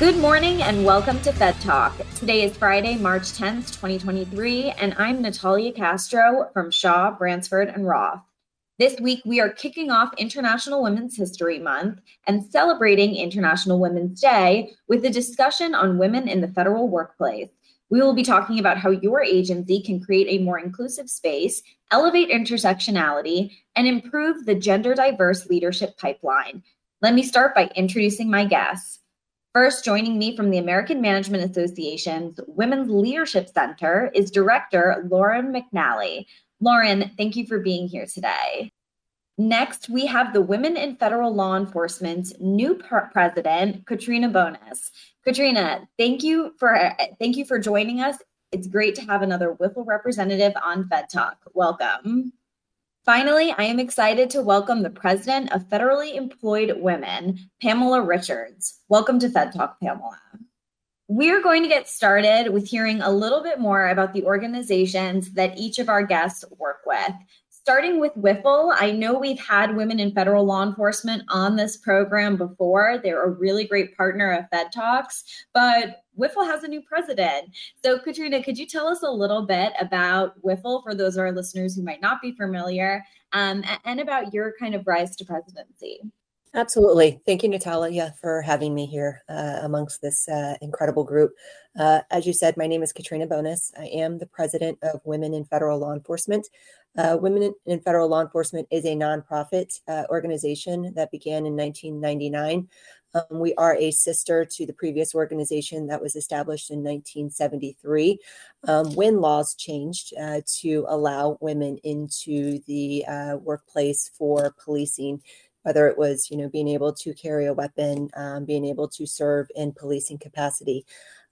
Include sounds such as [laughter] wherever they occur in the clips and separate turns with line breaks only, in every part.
Good morning and welcome to Fed Talk. Today is Friday, March 10th, 2023, and I'm Natalia Castro from Shaw, Bransford, and Roth. This week, we are kicking off International Women's History Month and celebrating International Women's Day with a discussion on women in the federal workplace. We will be talking about how your agency can create a more inclusive space, elevate intersectionality, and improve the gender diverse leadership pipeline. Let me start by introducing my guests. First, joining me from the American Management Association's Women's Leadership Center is Director Lauren McNally. Lauren, thank you for being here today. Next, we have the Women in Federal Law Enforcement's new president, Katrina Bonis. Katrina, thank you for thank you for joining us. It's great to have another WIFL representative on Fed Talk. Welcome. Finally, I am excited to welcome the president of Federally Employed Women, Pamela Richards. Welcome to Fed Talk, Pamela. We're going to get started with hearing a little bit more about the organizations that each of our guests work with. Starting with WIFL, I know we've had women in federal law enforcement on this program before. They're a really great partner of Fed Talks, but WIFL has a new president. So, Katrina, could you tell us a little bit about WIFL for those of our listeners who might not be familiar um, and about your kind of rise to presidency?
Absolutely. Thank you, Natalia, for having me here uh, amongst this uh, incredible group. Uh, as you said, my name is Katrina Bonus. I am the president of Women in Federal Law Enforcement. Uh, Women in Federal Law Enforcement is a nonprofit uh, organization that began in 1999. Um, we are a sister to the previous organization that was established in 1973 um, when laws changed uh, to allow women into the uh, workplace for policing whether it was you know being able to carry a weapon um, being able to serve in policing capacity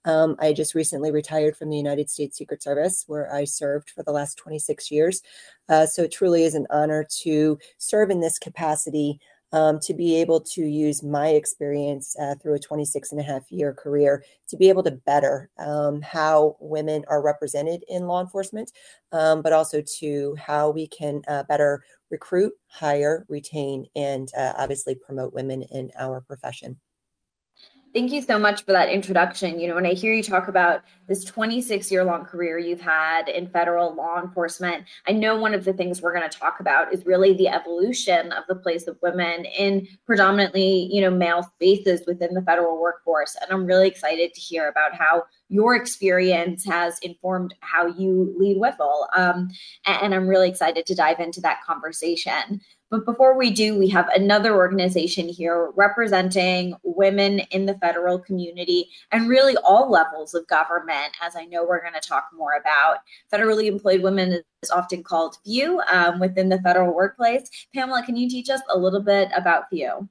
um, I just recently retired from the United States Secret Service, where I served for the last 26 years. Uh, so it truly is an honor to serve in this capacity um, to be able to use my experience uh, through a 26 and a half year career to be able to better um, how women are represented in law enforcement, um, but also to how we can uh, better recruit, hire, retain, and uh, obviously promote women in our profession.
Thank you so much for that introduction. You know, when I hear you talk about this 26 year long career you've had in federal law enforcement, I know one of the things we're going to talk about is really the evolution of the place of women in predominantly, you know, male spaces within the federal workforce. And I'm really excited to hear about how your experience has informed how you lead WIFL. Um, and I'm really excited to dive into that conversation. But before we do, we have another organization here representing women in the federal community and really all levels of government, as I know we're going to talk more about. Federally employed women is often called FEW um, within the federal workplace. Pamela, can you teach us a little bit about FEW?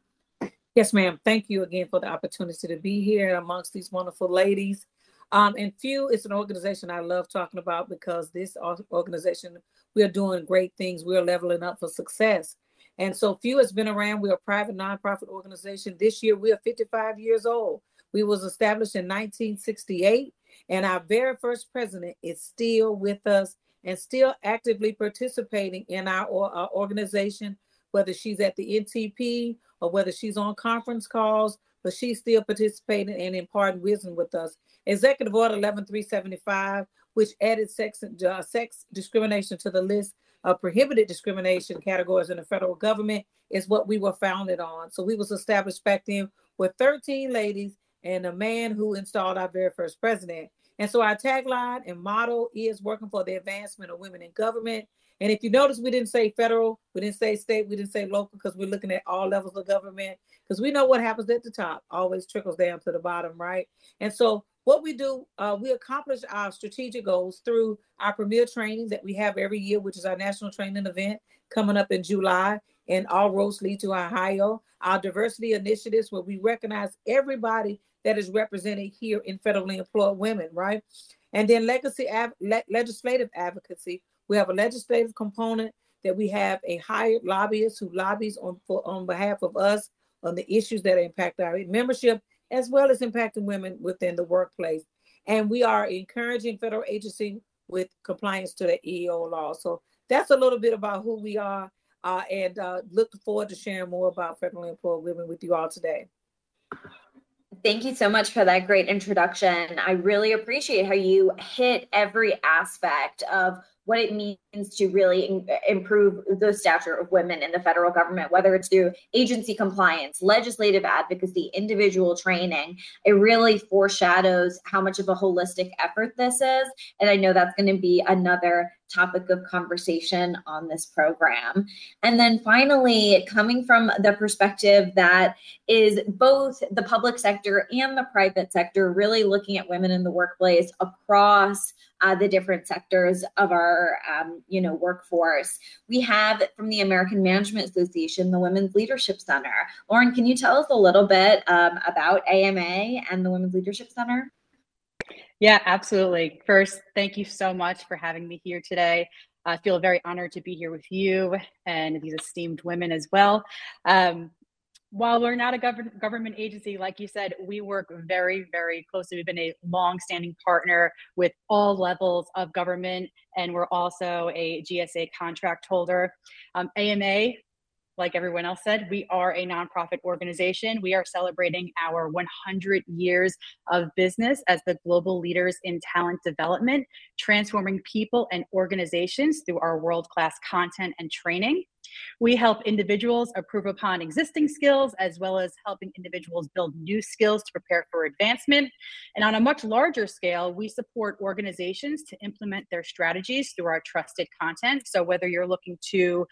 Yes, ma'am. Thank you again for the opportunity to be here amongst these wonderful ladies. Um, and FEW is an organization I love talking about because this organization, we are doing great things. We're leveling up for success. And so FEW has been around. We're a private nonprofit organization. This year we are 55 years old. We was established in 1968, and our very first president is still with us and still actively participating in our, our organization, whether she's at the NTE or whether she's on conference calls, but she's still participating and imparting wisdom with us. Executive Order 11375, which added sex, uh, sex discrimination to the list of prohibited discrimination categories in the federal government is what we were founded on. So we was established back then with 13 ladies and a man who installed our very first president. And so our tagline and motto is working for the advancement of women in government. And if you notice, we didn't say federal, we didn't say state, we didn't say local because we're looking at all levels of government because we know what happens at the top always trickles down to the bottom, right? And so what we do, uh, we accomplish our strategic goals through our premier training that we have every year, which is our national training event coming up in July, and all roads lead to Ohio. Our diversity initiatives, where we recognize everybody that is represented here in federally employed women, right? And then legacy av- le- legislative advocacy. We have a legislative component that we have a hired lobbyist who lobbies on for, on behalf of us on the issues that impact our membership, as well as impacting women within the workplace. And we are encouraging federal agency with compliance to the EEO law. So that's a little bit about who we are, uh, and uh, look forward to sharing more about federally employed women with you all today.
Thank you so much for that great introduction. I really appreciate how you hit every aspect of what it means to really improve the stature of women in the federal government, whether it's through agency compliance, legislative advocacy, individual training. It really foreshadows how much of a holistic effort this is. And I know that's going to be another topic of conversation on this program. And then finally, coming from the perspective that is both the public sector and the private sector really looking at women in the workplace across uh, the different sectors of our um, you know workforce. We have from the American Management Association the Women's Leadership Center. Lauren, can you tell us a little bit um, about AMA and the Women's Leadership Center?
Yeah, absolutely. First, thank you so much for having me here today. I feel very honored to be here with you and these esteemed women as well. Um, while we're not a gov- government agency, like you said, we work very, very closely. We've been a long-standing partner with all levels of government, and we're also a GSA contract holder. Um, AMA, like everyone else said, we are a nonprofit organization. We are celebrating our 100 years of business as the global leaders in talent development, transforming people and organizations through our world-class content and training. We help individuals improve upon existing skills as well as helping individuals build new skills to prepare for advancement. And on a much larger scale, we support organizations to implement their strategies through our trusted content. So whether you're looking to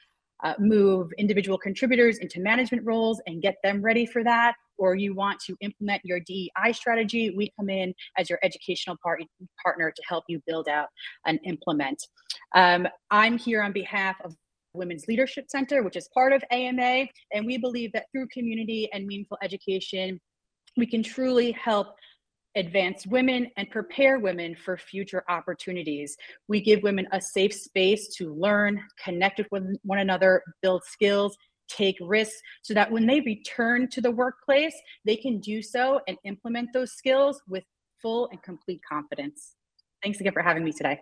uh, move individual contributors into management roles and get them ready for that, or you want to implement your DEI strategy, we come in as your educational part- partner to help you build out and implement. Um, I'm here on behalf of Women's Leadership Center, which is part of AMA. And we believe that through community and meaningful education, we can truly help advance women and prepare women for future opportunities. We give women a safe space to learn, connect with one another, build skills, take risks, so that when they return to the workplace, they can do so and implement those skills with full and complete confidence. Thanks again for having me today.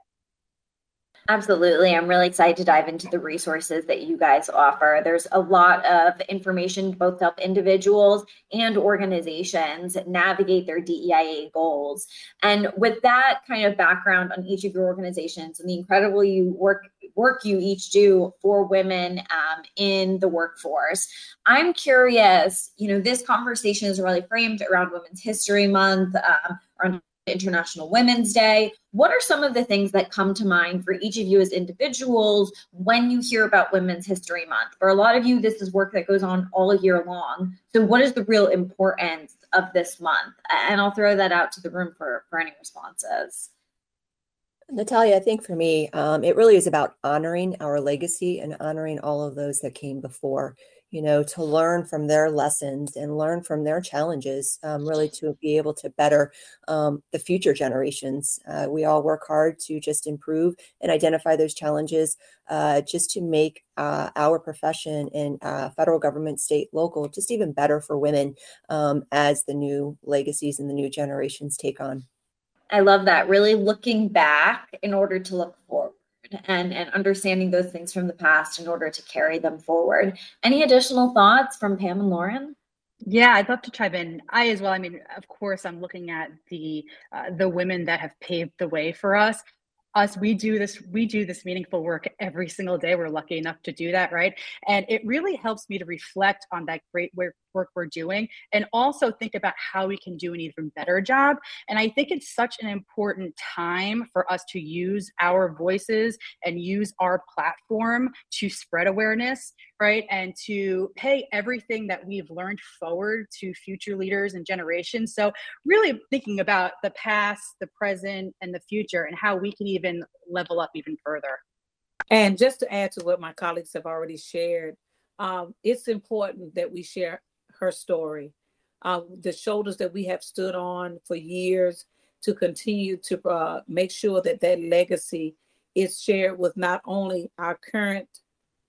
Absolutely. I'm really excited to dive into the resources that you guys offer. There's a lot of information both to help individuals and organizations navigate their DEIA goals. And with that kind of background on each of your organizations and the incredible you work work you each do for women um, in the workforce, I'm curious. You know, this conversation is really framed around Women's History Month, um, around International Women's Day. What are some of the things that come to mind for each of you as individuals when you hear about Women's History Month? For a lot of you, this is work that goes on all year long. So, what is the real importance of this month? And I'll throw that out to the room for, for any responses.
Natalia, I think for me, um, it really is about honoring our legacy and honoring all of those that came before you know, to learn from their lessons and learn from their challenges, um, really to be able to better um, the future generations. Uh, we all work hard to just improve and identify those challenges, uh, just to make uh, our profession in uh, federal government, state, local, just even better for women um, as the new legacies and the new generations take on.
I love that. Really looking back in order to look forward and, and understanding those things from the past in order to carry them forward. Any additional thoughts from Pam and Lauren?
Yeah, I'd love to chime in. I as well. I mean, of course, I'm looking at the uh, the women that have paved the way for us. Us we do this we do this meaningful work every single day. We're lucky enough to do that right? And it really helps me to reflect on that great work we're doing and also think about how we can do an even better job. And i think it's such an important time for us to use our voices and use our platform to spread awareness right? And to pay everything that we've learned forward to future leaders and generations. So really thinking about the past the present and the future and how we can even level up even further.
And just to add to what my colleagues have already shared, um, it's important that we share her story, um, the shoulders that we have stood on for years to continue to uh, make sure that that legacy is shared with not only our current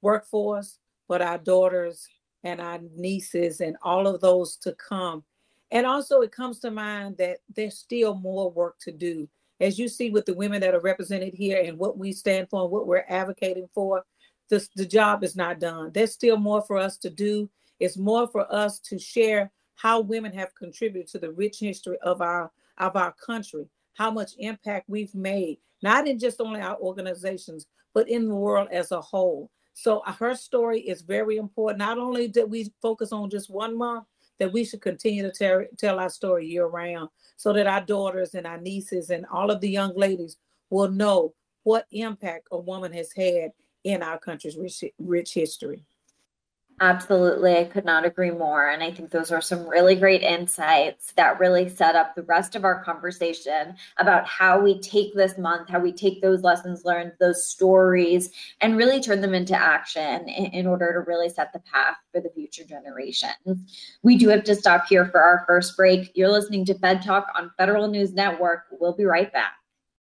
workforce, but our daughters and our nieces and all of those to come. And also, it comes to mind that there's still more work to do as you see with the women that are represented here and what we stand for and what we're advocating for, the, the job is not done. There's still more for us to do. It's more for us to share how women have contributed to the rich history of our of our country, how much impact we've made, not in just only our organizations, but in the world as a whole. So uh, her story is very important. Not only did we focus on just one month, that we should continue to tell, tell our story year round so that our daughters and our nieces and all of the young ladies will know what impact a woman has had in our country's rich, rich history.
Absolutely. I could not agree more. And I think those are some really great insights that really set up the rest of our conversation about how we take this month, how we take those lessons learned, those stories, and really turn them into action in, in order to really set the path for the future generations. We do have to stop here for our first break. You're listening to Fed Talk on Federal News Network. We'll be right back.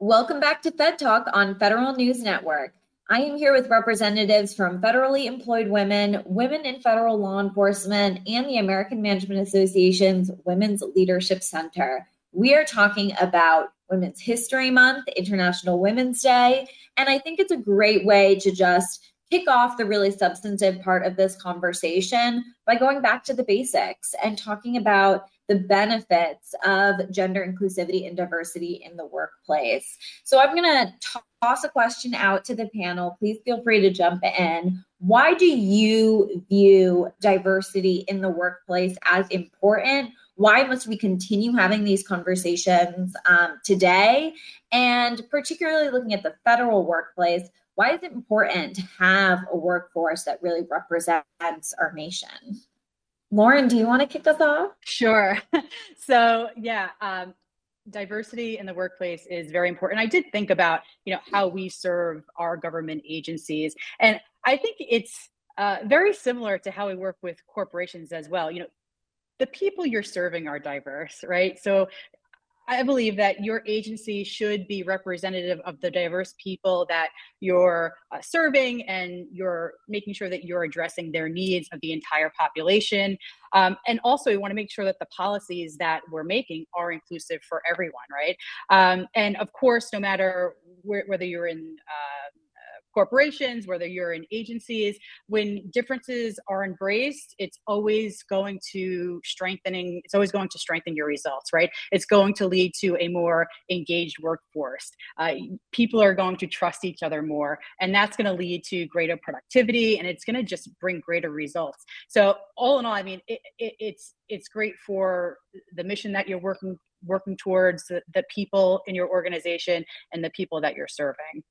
Welcome back to Fed Talk on Federal News Network. I am here with representatives from federally employed women, women in federal law enforcement, and the American Management Association's Women's Leadership Center. We are talking about Women's History Month, International Women's Day, and I think it's a great way to just kick off the really substantive part of this conversation by going back to the basics and talking about the benefits of gender inclusivity and diversity in the workplace. So I'm going to toss a question out to the panel. Please feel free to jump in. Why do you view diversity in the workplace as important? Why must we continue having these conversations um, today? And particularly looking at the federal workplace, why is it important to have a workforce that really represents our nation? Lauren, do you want to kick us off?
Sure. [laughs] so, yeah, um, diversity in the workplace is very important. I did think about, you know, how we serve our government agencies, and I think it's uh, very similar to how we work with corporations as well. You know, the people you're serving are diverse, right? So I believe that your agency should be representative of the diverse people that you're uh, serving and you're making sure that you're addressing their needs of the entire population. Um, and also, we want to make sure that the policies that we're making are inclusive for everyone, right? Um, and of course, no matter where, whether you're in uh, corporations, whether you're in agencies, when differences are embraced, it's always going to strengthening, it's always going to strengthen your results, right? It's going to lead to a more engaged workforce. Uh, people are going to trust each other more, and that's going to lead to greater productivity and it's going to just bring greater results. So all in all, I mean, it, it, it's it's great for the mission that you're working working towards the, the people in your organization and the people that you're serving.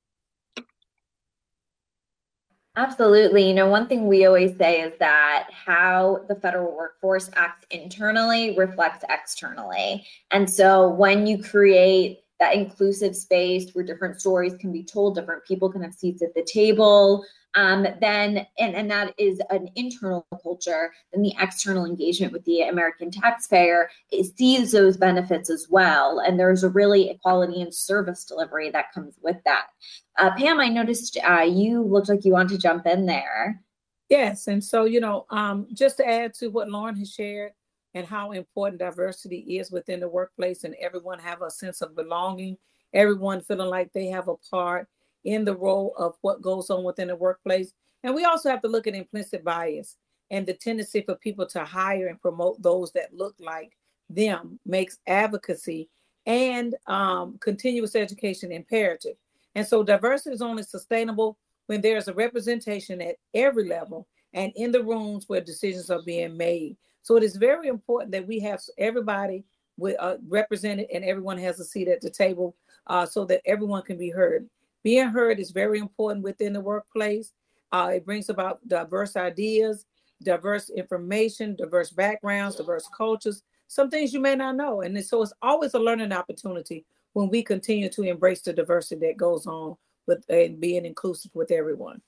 Absolutely. You know, one thing we always say is that how the federal workforce acts internally reflects externally. And so when you create that inclusive space where different stories can be told, different people can have seats at the table, um, then and, and that is an internal culture, then the external engagement with the American taxpayer sees those benefits as well. And there's a really equality in service delivery that comes with that. Uh, Pam, I noticed uh, you looked like you want to jump in there.
Yes, and so you know, um, just to add to what Lauren has shared and how important diversity is within the workplace, and everyone have a sense of belonging, everyone feeling like they have a part in the role of what goes on within the workplace. And we also have to look at implicit bias and the tendency for people to hire and promote those that look like them makes advocacy and um, continuous education imperative. And so diversity is only sustainable when there's a representation at every level and in the rooms where decisions are being made. So it is very important that we have everybody with, uh, represented and everyone has a seat at the table uh, so that everyone can be heard. Being heard is very important within the workplace. Uh, it brings about diverse ideas, diverse information, diverse backgrounds, diverse cultures, some things you may not know. And so it's always a learning opportunity when we continue to embrace the diversity that goes on with and being inclusive with everyone.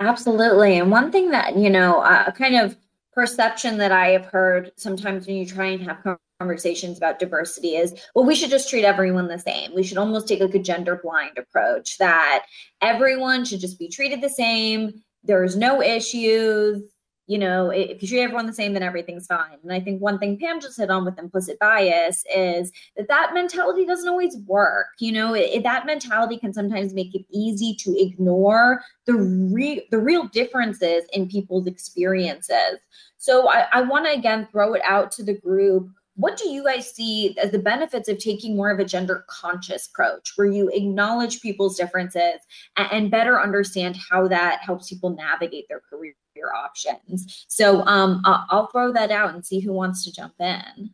Absolutely. And one thing that, you know, a uh, kind of perception that I have heard sometimes when you try and have conversations about diversity is, well, we should just treat everyone the same. We should almost take like a gender blind approach that everyone should just be treated the same. There's no issues you know, if you treat everyone the same, then everything's fine. And I think one thing Pam just hit on with implicit bias is that that mentality doesn't always work. You know, it, that mentality can sometimes make it easy to ignore the real the real differences in people's experiences. So I, I want to again throw it out to the group what do you guys see as the benefits of taking more of a gender conscious approach where you acknowledge people's differences and, and better understand how that helps people navigate their career options? So um, I'll throw that out and see who wants to jump in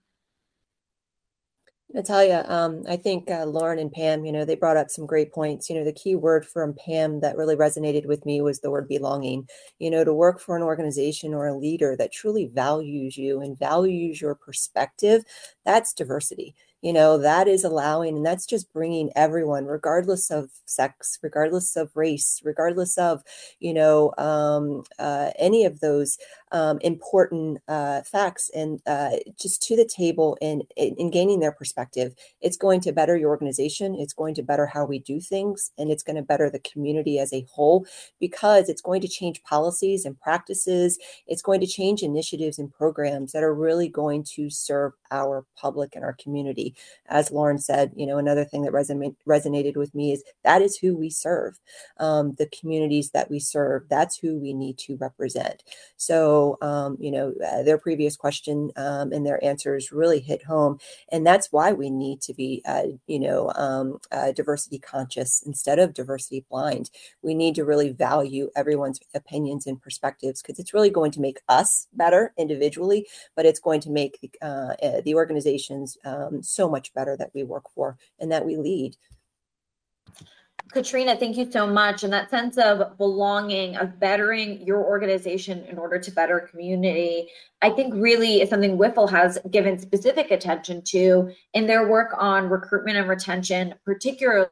Natalia, um, I think uh, Lauren and Pam, you know, they brought up some great points. You know, the key word from Pam that really resonated with me was the word belonging. You know, to work for an organization or a leader that truly values you and values your perspective, that's diversity you know that is allowing and that's just bringing everyone regardless of sex regardless of race regardless of you know um, uh, any of those um, important uh, facts and uh, just to the table and in gaining their perspective it's going to better your organization it's going to better how we do things and it's going to better the community as a whole because it's going to change policies and practices it's going to change initiatives and programs that are really going to serve our public and our community as Lauren said, you know, another thing that reson- resonated with me is that is who we serve, um, the communities that we serve. That's who we need to represent. So, um, you know, uh, their previous question um, and their answers really hit home, and that's why we need to be, uh, you know, um, uh, diversity conscious instead of diversity blind. We need to really value everyone's opinions and perspectives because it's really going to make us better individually, but it's going to make the, uh, uh, the organizations um, so much better that we work for and that we lead.
Katrina, thank you so much. And that sense of belonging, of bettering your organization in order to better community, I think really is something WIFL has given specific attention to in their work on recruitment and retention, particularly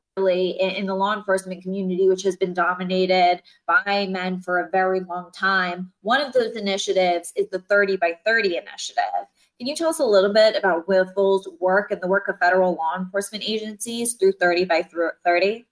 in, the law enforcement community, which has been dominated by men for a very long time. One of those initiatives is the 30 by 30 initiative. Can you tell us a little bit about WIFL's work and the work of federal law enforcement agencies through 30 by 30?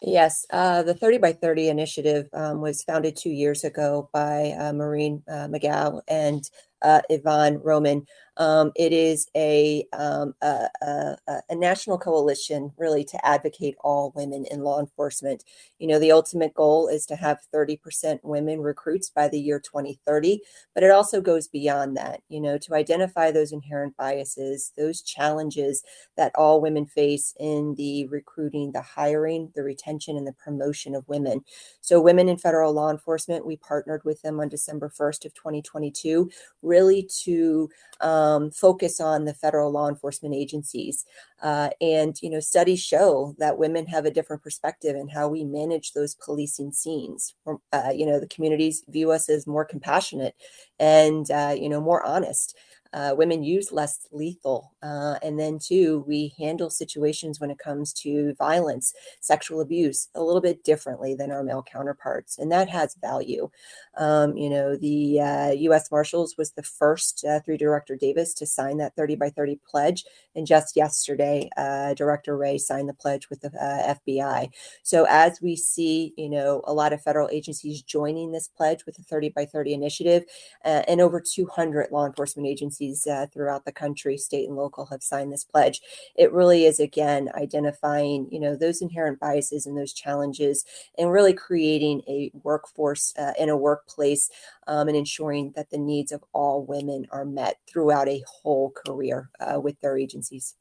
Yes, uh, the 30 by 30 initiative um, was founded two years ago by uh, Maureen uh, McGough and uh, Yvonne Roman. Um, it is a, um, a, a, a, national coalition really to advocate all women in law enforcement. You know, the ultimate goal is to have 30% women recruits by the year 2030, but it also goes beyond that, you know, to identify those inherent biases, those challenges that all women face in the recruiting, the hiring, the retention, and the promotion of women. So, Women in Federal Law Enforcement, we partnered with them on December 1st of 2022, really to um, focus on the federal law enforcement agencies. Uh, and, you know, studies show that women have a different perspective in how we manage those policing scenes. Uh, you know, the communities view us as more compassionate and, uh, you know, more honest. Uh, women use less lethal. Uh, and then, two, we handle situations when it comes to violence, sexual abuse, a little bit differently than our male counterparts. And that has value. Um, you know, the uh, U.S. Marshals was the first uh, through Director Davis to sign that 30 by 30 pledge. And just yesterday, uh, Director Wray signed the pledge with the uh, FBI. So as we see, you know, a lot of federal agencies joining this pledge with the 30 by 30 initiative, and over 200 law enforcement agencies uh, throughout the country, state and local, have signed this pledge. It really is again identifying, you know, those inherent biases and those challenges, and really creating a workforce in a workplace um, and ensuring that the needs of all women are met throughout a whole career uh, with their agencies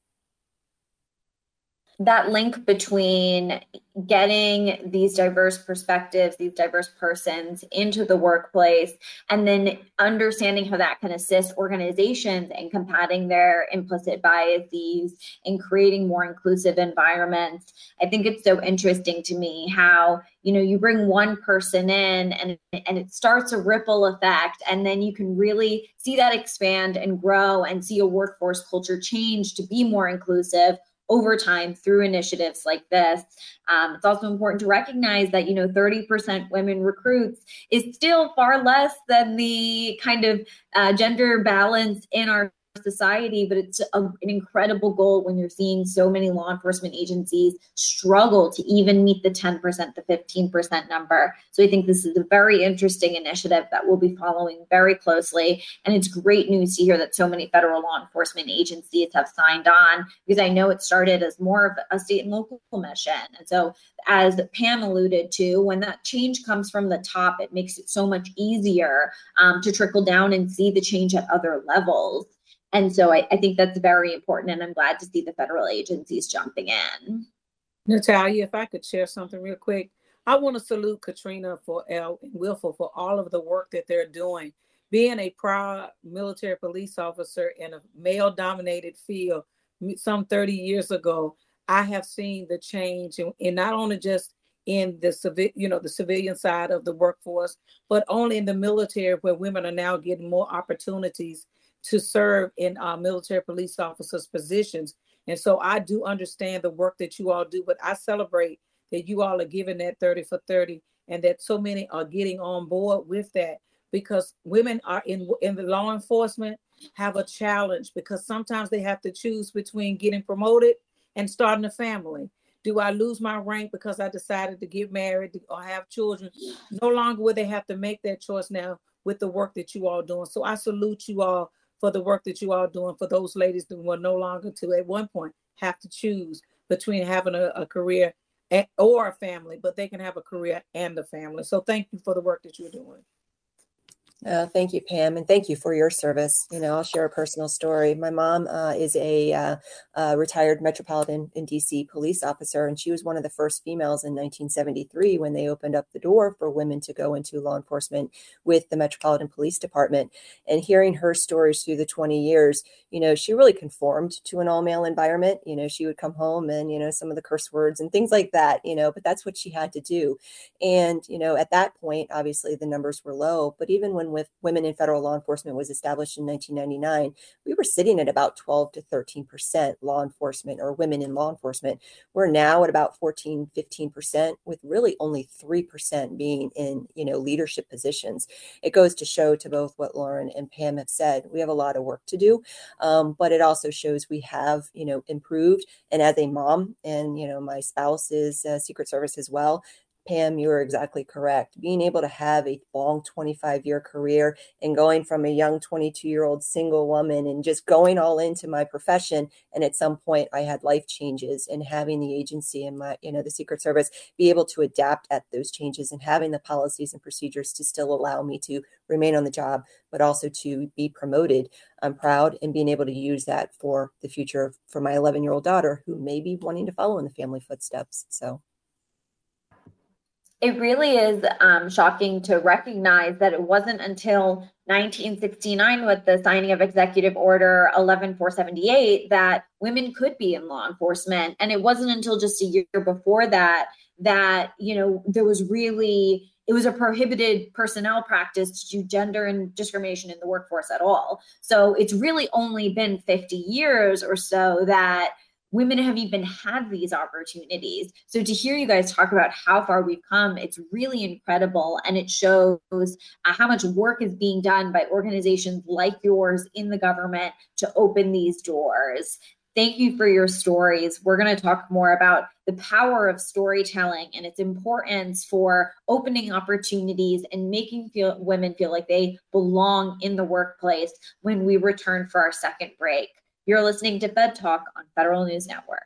that link between getting these diverse perspectives, these diverse persons into the workplace, and then understanding how that can assist organizations in combating their implicit biases and creating more inclusive environments. I think it's so interesting to me how you know you bring one person in and and it starts a ripple effect and then you can really see that expand and grow and see a workforce culture change to be more inclusive over time through initiatives like this. Um, it's also important to recognize that, you know, 30% women recruits is still far less than the kind of uh, gender balance in our society, but it's a, an incredible goal when you're seeing so many law enforcement agencies struggle to even meet the 10%, the 15% number. So I think this is a very interesting initiative that we'll be following very closely. And it's great news to hear that so many federal law enforcement agencies have signed on because I know it started as more of a state and local mission. And so as Pam alluded to, when that change comes from the top, it makes it so much easier um, to trickle down and see the change at other levels. And so I, I think that's very important. And I'm glad to see the federal agencies jumping in.
Natalia, if I could share something real quick, I want to salute Katrina for L and WIFL for all of the work that they're doing. Being a proud military police officer in a male dominated field some 30 years ago, I have seen the change and, and not only just in the civil, you know, the civilian side of the workforce, but only in the military where women are now getting more opportunities to serve in uh, military police officers positions. And so I do understand the work that you all do, but I celebrate that you all are giving that 30 for 30 and that so many are getting on board with that because women are in in the law enforcement have a challenge because sometimes they have to choose between getting promoted and starting a family. Do I lose my rank because I decided to get married or have children? No longer will they have to make that choice now with the work that you all doing. So I salute you all for the work that you are doing for those ladies who were no longer to at one point have to choose between having a, a career or a family, but they can have a career and a family. So thank you for the work that you're doing.
Uh, thank you, Pam, and thank you for your service. You know, I'll share a personal story. My mom uh, is a uh, retired Metropolitan in DC police officer, and she was one of the first females in 1973 when they opened up the door for women to go into law enforcement with the Metropolitan Police Department. And hearing her stories through the 20 years, you know, she really conformed to an all male environment. You know, she would come home and, you know, some of the curse words and things like that, you know, but that's what she had to do. And, you know, at that point, obviously the numbers were low, but even when with women in federal law enforcement was established in 1999, we were sitting at about 12 to 13% law enforcement or women in law enforcement. We're now at about 14, 15%, with really only 3% being in, you know, leadership positions. It goes to show to both what Lauren and Pam have said, we have a lot of work to do, um, but it also shows we have, you know, improved. And as a mom, and, you know, my spouse is uh, Secret Service as well, Pam, you are exactly correct. Being able to have a long 25 year career and going from a young 22 year old single woman and just going all into my profession. And at some point, I had life changes and having the agency and my, you know, the Secret Service be able to adapt at those changes and having the policies and procedures to still allow me to remain on the job, but also to be promoted. I'm proud and being able to use that for the future for my 11 year old daughter who may be wanting to follow in the family footsteps. So
it really is um, shocking to recognize that it wasn't until 1969 with the signing of executive order 11478 that women could be in law enforcement and it wasn't until just a year before that that you know there was really it was a prohibited personnel practice to do gender and discrimination in the workforce at all. So it's really only been 50 years or so that women have even had these opportunities. So to hear you guys talk about how far we've come, it's really incredible. And it shows uh, how much work is being done by organizations like yours in the government to open these doors. Thank you for your stories. We're going to talk more about the power of storytelling and its importance for opening opportunities and making feel, women feel like they belong in the workplace when we return for our second break. You're listening to Fed Talk on Federal News Network.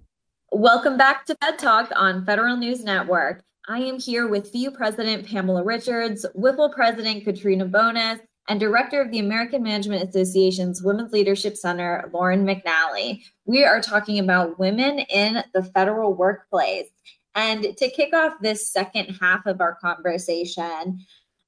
Welcome back to Fed Talk on Federal News Network. I am here with FEW President Pamela Richards, WIFL President Katrina Bonis, and Director of the American Management Association's Women's Leadership Center, Lauren McNally. We are talking about women in the federal workplace. And to kick off this second half of our conversation,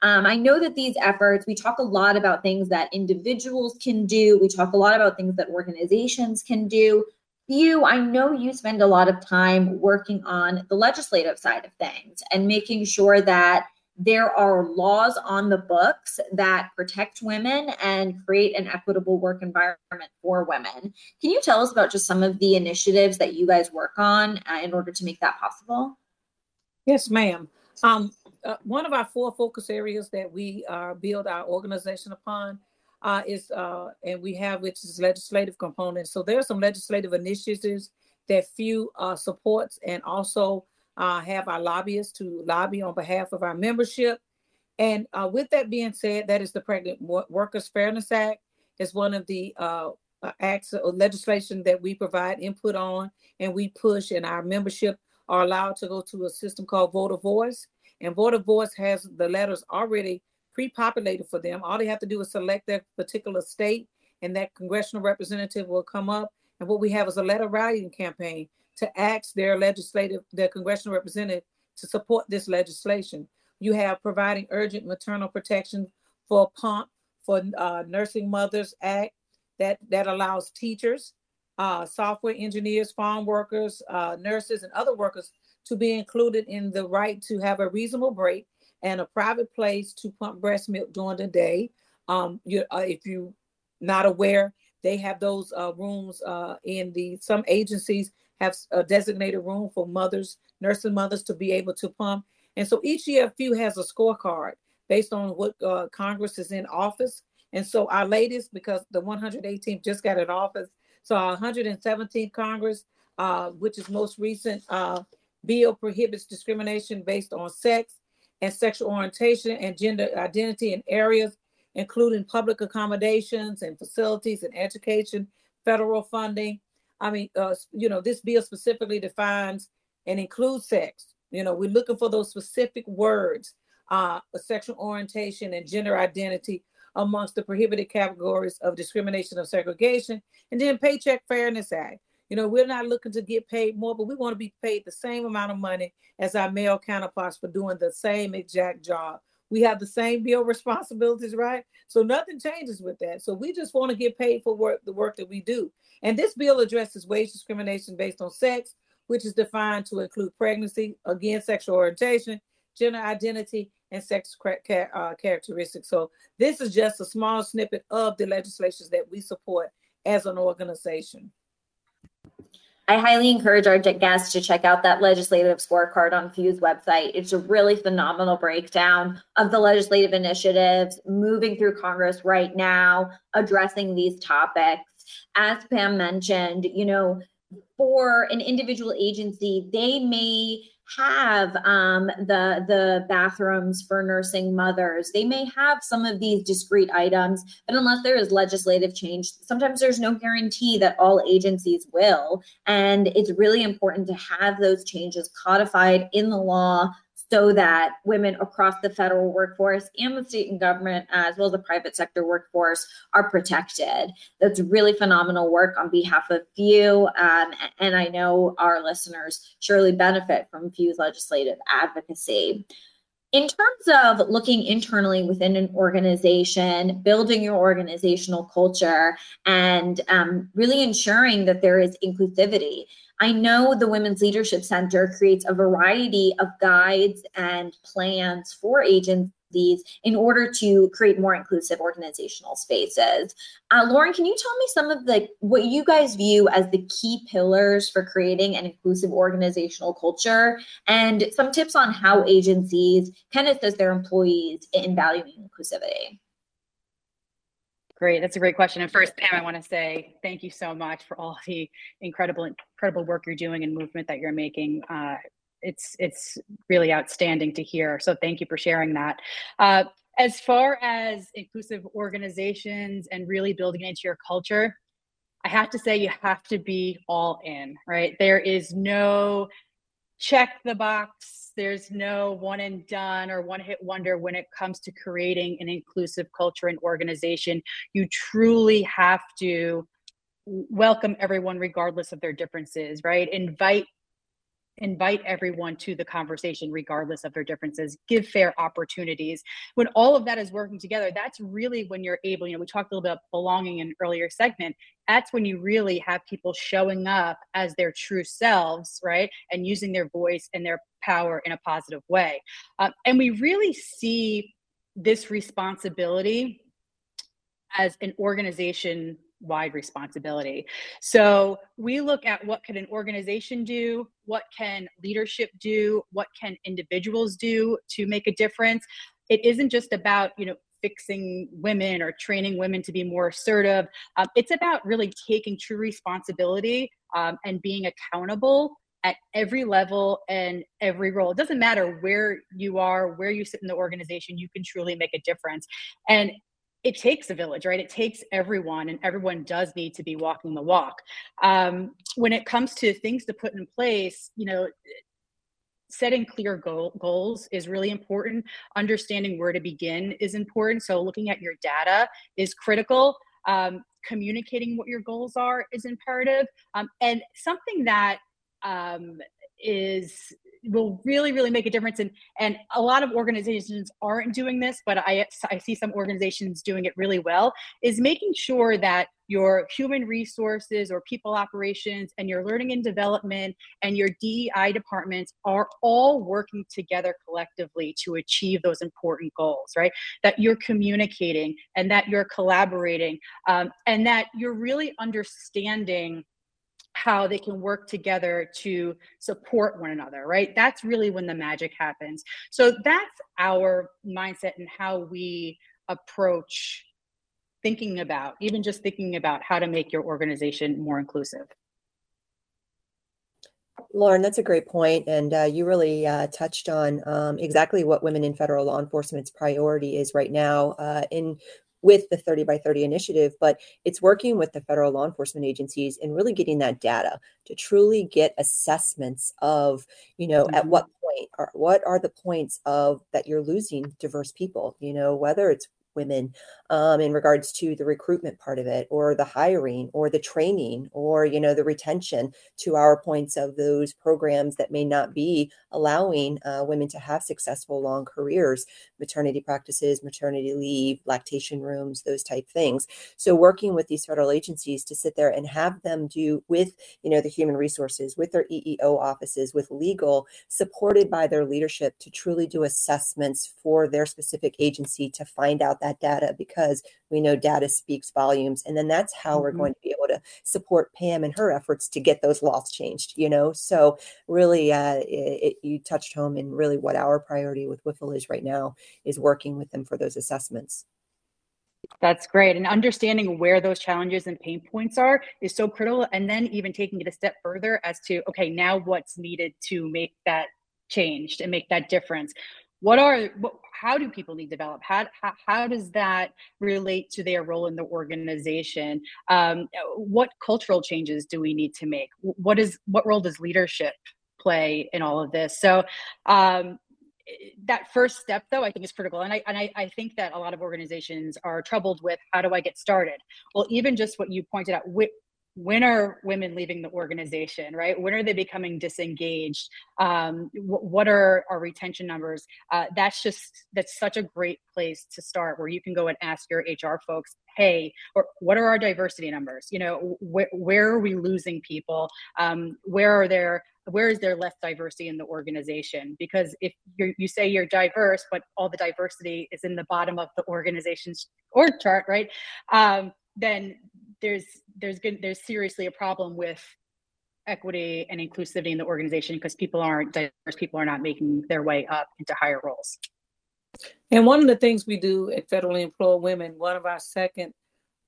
um, I know that these efforts, we talk a lot about things that individuals can do, we talk a lot about things that organizations can do you, I know you spend a lot of time working on the legislative side of things and making sure that there are laws on the books that protect women and create an equitable work environment for women. Can you tell us about just some of the initiatives that you guys work on uh, in order to make that possible?
Yes, ma'am. Um, uh, one of our four focus areas that we uh, build our organization upon uh, is, uh, and we have which is legislative components. So there are some legislative initiatives that FEW uh, supports, and also uh, have our lobbyists to lobby on behalf of our membership. And uh, with that being said, that is the Pregnant Workers Fairness Act. is one of the uh, uh, acts or legislation that we provide input on, and we push, and our membership are allowed to go to a system called Voter Voice. And Voter Voice has the letters already pre-populated for them. All they have to do is select their particular state, and that congressional representative will come up. And what we have is a letter writing campaign to ask their legislative, their congressional representative to support this legislation. You have providing urgent maternal protection for PUMP, for uh, Nursing Mothers Act, that, that allows teachers, uh, software engineers, farm workers, uh, nurses, and other workers to be included in the right to have a reasonable break and a private place to pump breast milk during the day. Um, you, uh, if you're not aware, they have those uh, rooms uh, in the some agencies have a designated room for mothers, nursing mothers, to be able to pump. And so each FEW has a scorecard based on what uh, Congress is in office. And so our latest, because the 118th just got in office, so our 117th Congress, uh, which is most recent, uh, bill prohibits discrimination based on sex, and sexual orientation and gender identity in areas including public accommodations and facilities and education, federal funding. I mean, uh, you know, this bill specifically defines and includes sex. You know, we're looking for those specific words, uh, sexual orientation and gender identity amongst the prohibited categories of discrimination of segregation, and then Paycheck Fairness Act. You know, we're not looking to get paid more, but we want to be paid the same amount of money as our male counterparts for doing the same exact job. We have the same bill responsibilities, right? So nothing changes with that. So we just want to get paid for work, the work that we do. And this bill addresses wage discrimination based on sex, which is defined to include pregnancy, again, sexual orientation, gender identity, and sex uh, characteristics. So this is just a small snippet of the legislations that we support as an organization.
I highly encourage our guests to check out that legislative scorecard on FEW's website. It's a really phenomenal breakdown of the legislative initiatives moving through Congress right now, addressing these topics. As Pam mentioned, you know, for an individual agency, they may have um, the the bathrooms for nursing mothers. They may have some of these discrete items, but unless there is legislative change, sometimes there's no guarantee that all agencies will. And it's really important to have those changes codified in the law so that women across the federal workforce and the state and government, as well as the private sector workforce, are protected. That's really phenomenal work on behalf of FEW. Um, and I know our listeners surely benefit from FEW's legislative advocacy. In terms of looking internally within an organization, building your organizational culture, and um, really ensuring that there is inclusivity, I know the Women's Leadership Center creates a variety of guides and plans for agencies in order to create more inclusive organizational spaces. Uh, Lauren, can you tell me some of the what you guys view as the key pillars for creating an inclusive organizational culture and some tips on how agencies can assist their employees in valuing inclusivity?
Great, that's a great question. And first, Pam, I want to say thank you so much for all the incredible, incredible work you're doing and movement that you're making. Uh, it's it's really outstanding to hear. So thank you for sharing that. Uh, as far as inclusive organizations and really building into your culture, I have to say you have to be all in, right? There is no check the box there's no one and done or one hit wonder when it comes to creating an inclusive culture and organization. You truly have to welcome everyone regardless of their differences, right? Invite invite everyone to the conversation regardless of their differences give fair opportunities. When all of that is working together that's really when you're able you know we talked a little bit about belonging in earlier segment. That's when you really have people showing up as their true selves right and using their voice and their power in a positive way. Uh, and we really see this responsibility as an organization wide responsibility. So we look at what can an organization do, what can leadership do, what can individuals do to make a difference. It isn't just about, you know, fixing women or training women to be more assertive. Um, it's about really taking true responsibility um, and being accountable at every level and every role. It doesn't matter where you are, where you sit in the organization, you can truly make a difference. And it takes a village, right? It takes everyone, and everyone does need to be walking the walk. Um, when it comes to things to put in place, you know, setting clear goal, goals is really important. Understanding where to begin is important. So, looking at your data is critical. Um, communicating what your goals are is imperative. Um, and something that um, is will really really make a difference and and a lot of organizations aren't doing this but i i see some organizations doing it really well is making sure that your human resources or people operations and your learning and development and your DEI departments are all working together collectively to achieve those important goals, right? That you're communicating and that you're collaborating um, and that you're really understanding how they can work together to support one another, right? That's really when the magic happens. So that's our mindset and how we approach thinking about, even just thinking about how to make your organization more inclusive.
Lauren, that's a great point, and uh, you really uh, touched on um, exactly what women in federal law enforcement's priority is right now. Uh, in with the 30 by 30 initiative, but it's working with the federal law enforcement agencies and really getting that data to truly get assessments of, you know, mm-hmm. at what point or what are the points of that you're losing diverse people, you know, whether it's women um, in regards to the recruitment part of it or the hiring or the training or you know the retention to our points of those programs that may not be allowing uh, women to have successful long careers maternity practices maternity leave lactation rooms those type things. So working with these federal agencies to sit there and have them do with you know the human resources with their eeo offices with legal supported by their leadership to truly do assessments for their specific agency to find out that data because we know data speaks volumes. And then that's how mm-hmm. we're going to be able to support Pam and her efforts to get those laws changed, you know? So really, uh, it, it, you touched home in really what our priority with WIFL is right now is working with them for those assessments.
That's great. And understanding where those challenges and pain points are is so critical. And then even taking it a step further as to, okay, now what's needed to make that changed and make that difference. What are, what, how do people need to develop? How, how, how does that relate to their role in the organization? Um, what cultural changes do we need to make? What is, what role does leadership play in all of this? So um, that first step though i think is critical and I, and I i think that a lot of organizations are troubled with how do i get started well even just what you pointed out when are women leaving the organization right? When are they becoming disengaged? Um, what are our retention numbers? Uh, that's just that's such a great place to start where you can go and ask your hr folks hey or what are our diversity numbers? You know wh- where are we losing people? Um, where are there where is there less diversity in the organization? Because if you say you're diverse but all the diversity is in the bottom of the organization's org chart right? Um, then there's there's good there's seriously a problem with equity and inclusivity in the organization because people aren't diverse people are not making their way up into higher roles.
And one of the things we do at federally employed women one of our second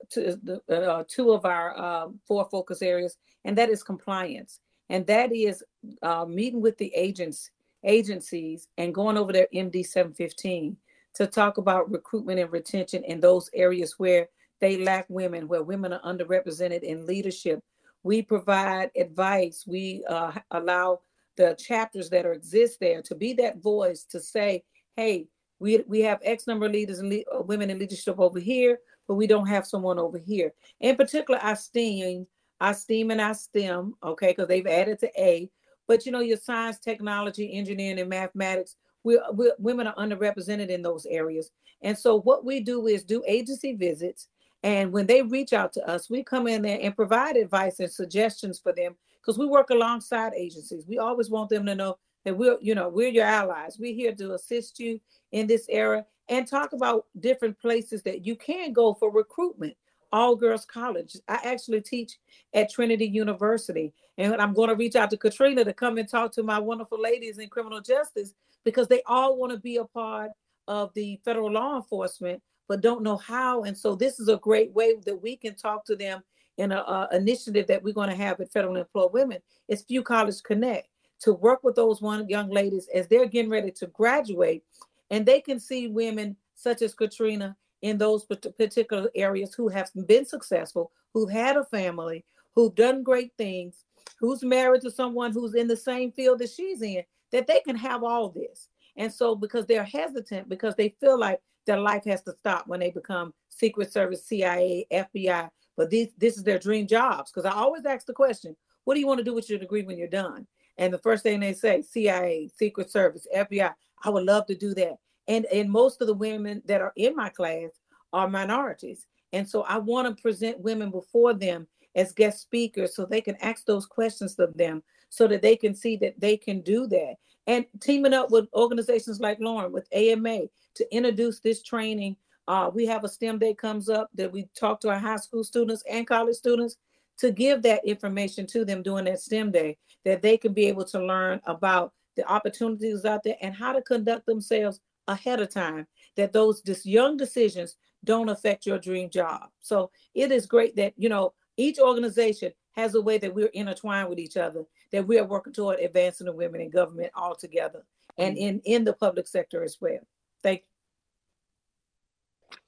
two, uh, two of our uh, four focus areas and that is compliance. And that is uh, meeting with the agents agencies and going over their MD 715 to talk about recruitment and retention in those areas where they lack women, where women are underrepresented in leadership. We provide advice. We uh, allow the chapters that are exist there to be that voice to say, "Hey, we we have X number of leaders and le- uh, women in leadership over here, but we don't have someone over here." In particular, I STEAM our STEAM and our STEM, okay, because they've added to A. But you know, your science, technology, engineering, and mathematics, we women are underrepresented in those areas. And so what we do is do agency visits. And when they reach out to us, we come in there and provide advice and suggestions for them because we work alongside agencies. We always want them to know that we're, you know, we're your allies. We're here to assist you in this era and talk about different places that you can go for recruitment all girls college. I actually teach at Trinity University. And I'm going to reach out to Katrina to come and talk to my wonderful ladies in criminal justice because they all want to be a part of the federal law enforcement, but don't know how. And so this is a great way that we can talk to them in an initiative that we're going to have at Federal Employed Women. It's FEW College Connect to work with those one young ladies as they're getting ready to graduate, and they can see women such as Katrina in those particular areas who have been successful, who've had a family, who've done great things, who's married to someone who's in the same field that she's in, that they can have all this. And so, because they're hesitant, because they feel like their life has to stop when they become Secret Service, CIA, FBI, but this this is their dream jobs. Because I always ask the question, what do you want to do with your degree when you're done? And the first thing they say, CIA, Secret Service, FBI, I. Would love to do that. And and most of the women that are in my class are minorities. And so i want to present women before them as guest speakers so they can ask those questions of them so that they can see that they can do that and teaming up with organizations like lauren with ama to introduce this training uh, we have a stem day comes up that we talk to our high school students and college students to give that information to them during that stem day that they can be able to learn about the opportunities out there and how to conduct themselves ahead of time that those this young decisions don't affect your dream job. So it is great that you know each organization has a way that we're intertwined with each other, that we are working toward advancing the women in government all together and in in the public sector as well. Thank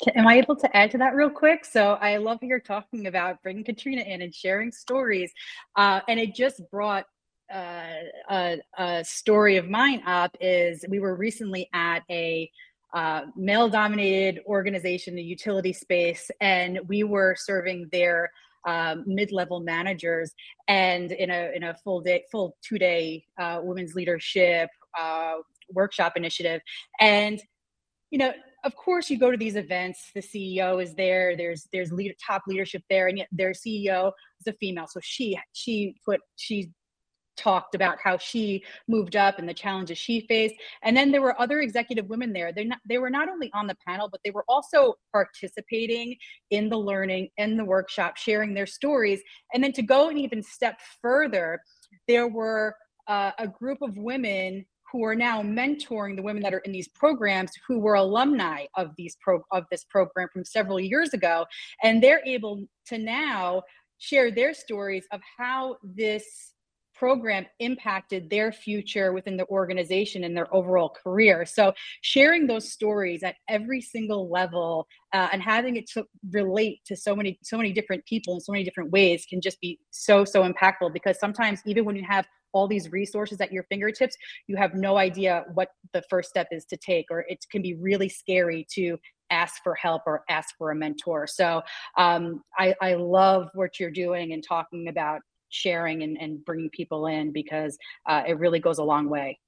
you. Am I able to add to that real quick? So I love you're talking about bringing Katrina in and sharing stories, uh, and it just brought uh, a, a, story of mine up is we were recently at a uh, male dominated organization, the utility space, and we were serving their um, mid-level managers and in a in a full day full two day uh, women's leadership uh, workshop initiative. And you know of course you go to these events the ceo is there there's there's leader, top leadership there and yet their ceo is a female. So she she put she talked about how she moved up and the challenges she faced. And then there were other executive women there. They they were not only on the panel, but they were also participating in the learning and the workshop, sharing their stories. And then to go and even step further, there were uh, a group of women who are now mentoring the women that are in these programs who were alumni of these pro of this program from several years ago and they're able to now share their stories of how this program impacted their future within the organization and their overall career. So, sharing those stories at every single level uh, and having it to relate to so many so many different people in so many different ways can just be so so impactful. Because sometimes even when you have all these resources at your fingertips, you have no idea what the first step is to take, or it can be really scary to ask for help or ask for a mentor. So um, I, I love what you're doing and talking about sharing and, and bringing people in because uh, it really goes a long way.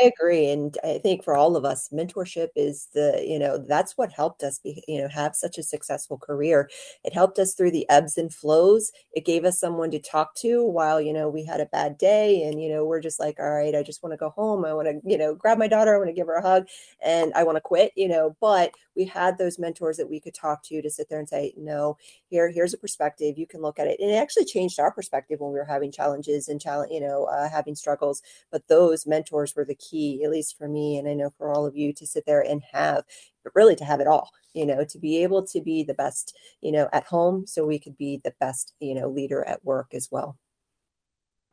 I agree, and I think for all of us, mentorship is the you know that's what helped us be you know have such a successful career. It helped us through the ebbs and flows. It gave us someone to talk to while you know we had a bad day, and you know we're just like, all right, I just want to go home. I want to you know grab my daughter. I want to give her a hug, and I want to quit. You know, but we had those mentors that we could talk to to sit there and say, no, here here's a perspective. You can look at it, and it actually changed our perspective when we were having challenges and challenge you know uh, having struggles. But those mentors were the key, at least for me, and I know for all of you, to sit there and have, but really to have it all, you know, to be able to be the best, you know, at home, so we could be the best, you know, leader at work as well.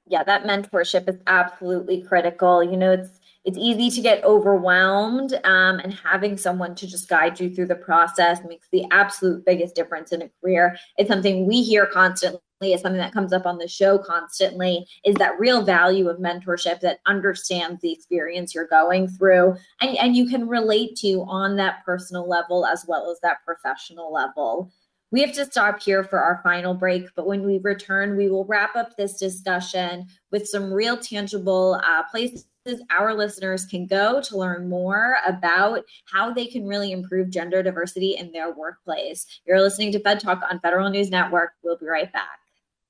Yeah, that mentorship is absolutely critical. You know, it's it's easy to get overwhelmed um, and having someone to just guide you through the process makes the absolute biggest difference in a career it's something we hear constantly is something that comes up on the show constantly is that real value of mentorship that understands the experience you're going through and, and you can relate to on that personal level as well as that professional level we have to stop here for our final break, but when we return, we will wrap up this discussion with some real tangible uh, places our listeners can go to learn more about how they can really improve gender diversity in their workplace. You're listening to Fed Talk on Federal News Network. We'll be right back.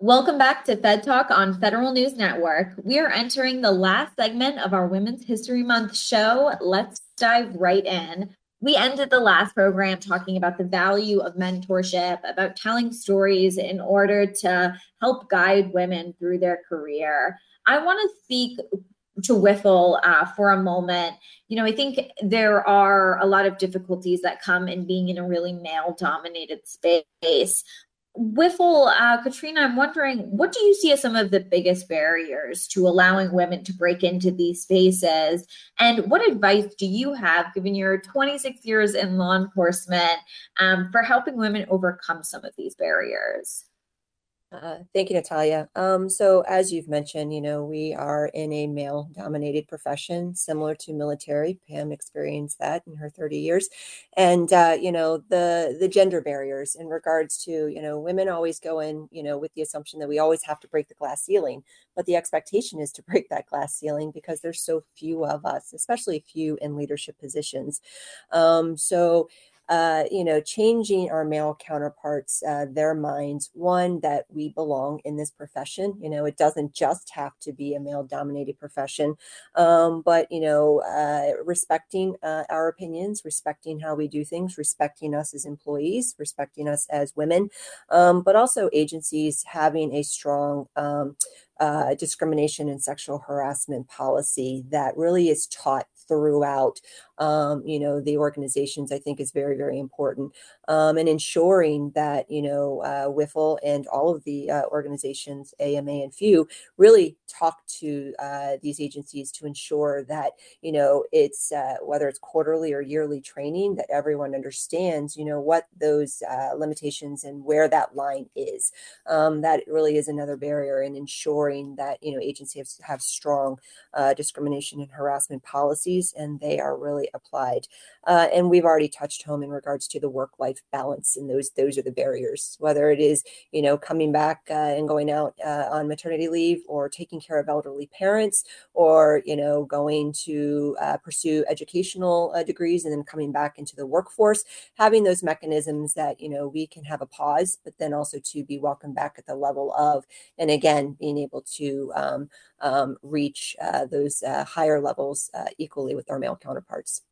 Welcome back to Fed Talk on Federal News Network. We are entering the last segment of our Women's History Month show. Let's dive right in. We ended the last program talking about the value of mentorship, about telling stories in order to help guide women through their career. I want to speak to WIFL uh, for a moment. You know, I think there are a lot of difficulties that come in being in a really male dominated space. WIFL, uh, Katrina, I'm wondering, what do you see as some of the biggest barriers to allowing women to break into these spaces? And what advice do you have, given your 26 years in law enforcement, um, for helping women overcome some of these barriers?
Uh, thank you, Natalia. Um, so, as you've mentioned, you know, we are in a male dominated profession similar to military. Pam experienced that in her 30 years. And, uh, you know, the, the gender barriers in regards to, you know, women always go in, you know, with the assumption that we always have to break the glass ceiling. But the expectation is to break that glass ceiling because there's so few of us, especially few in leadership positions. Um, so, uh, you know, changing our male counterparts, uh, their minds, one, that we belong in this profession. You know, it doesn't just have to be a male dominated profession, um, but, you know, uh, respecting uh, our opinions, respecting how we do things, respecting us as employees, respecting us as women, um, but also agencies having a strong um, uh, discrimination and sexual harassment policy that really is taught throughout um, you know, the organizations, I think is very, very important. Um, and ensuring that, you know, uh, and all of the uh, organizations, AMA and FEW, really talk to uh, these agencies to ensure that, you know, it's uh, whether it's quarterly or yearly training, that everyone understands, you know, what those uh, limitations and where that line is. Um, that really is another barrier in ensuring that, you know, agencies have, have strong uh, discrimination and harassment policies and they are really applied. Uh, and we've already touched home in regards to the work-life balance, and those those are the barriers. Whether it is you know coming back uh, and going out uh, on maternity leave, or taking care of elderly parents, or you know going to uh, pursue educational uh, degrees and then coming back into the workforce, having those mechanisms that you know we can have a pause, but then also to be welcomed back at the level of, and again being able to um, um, reach uh, those higher levels equally with our male counterparts.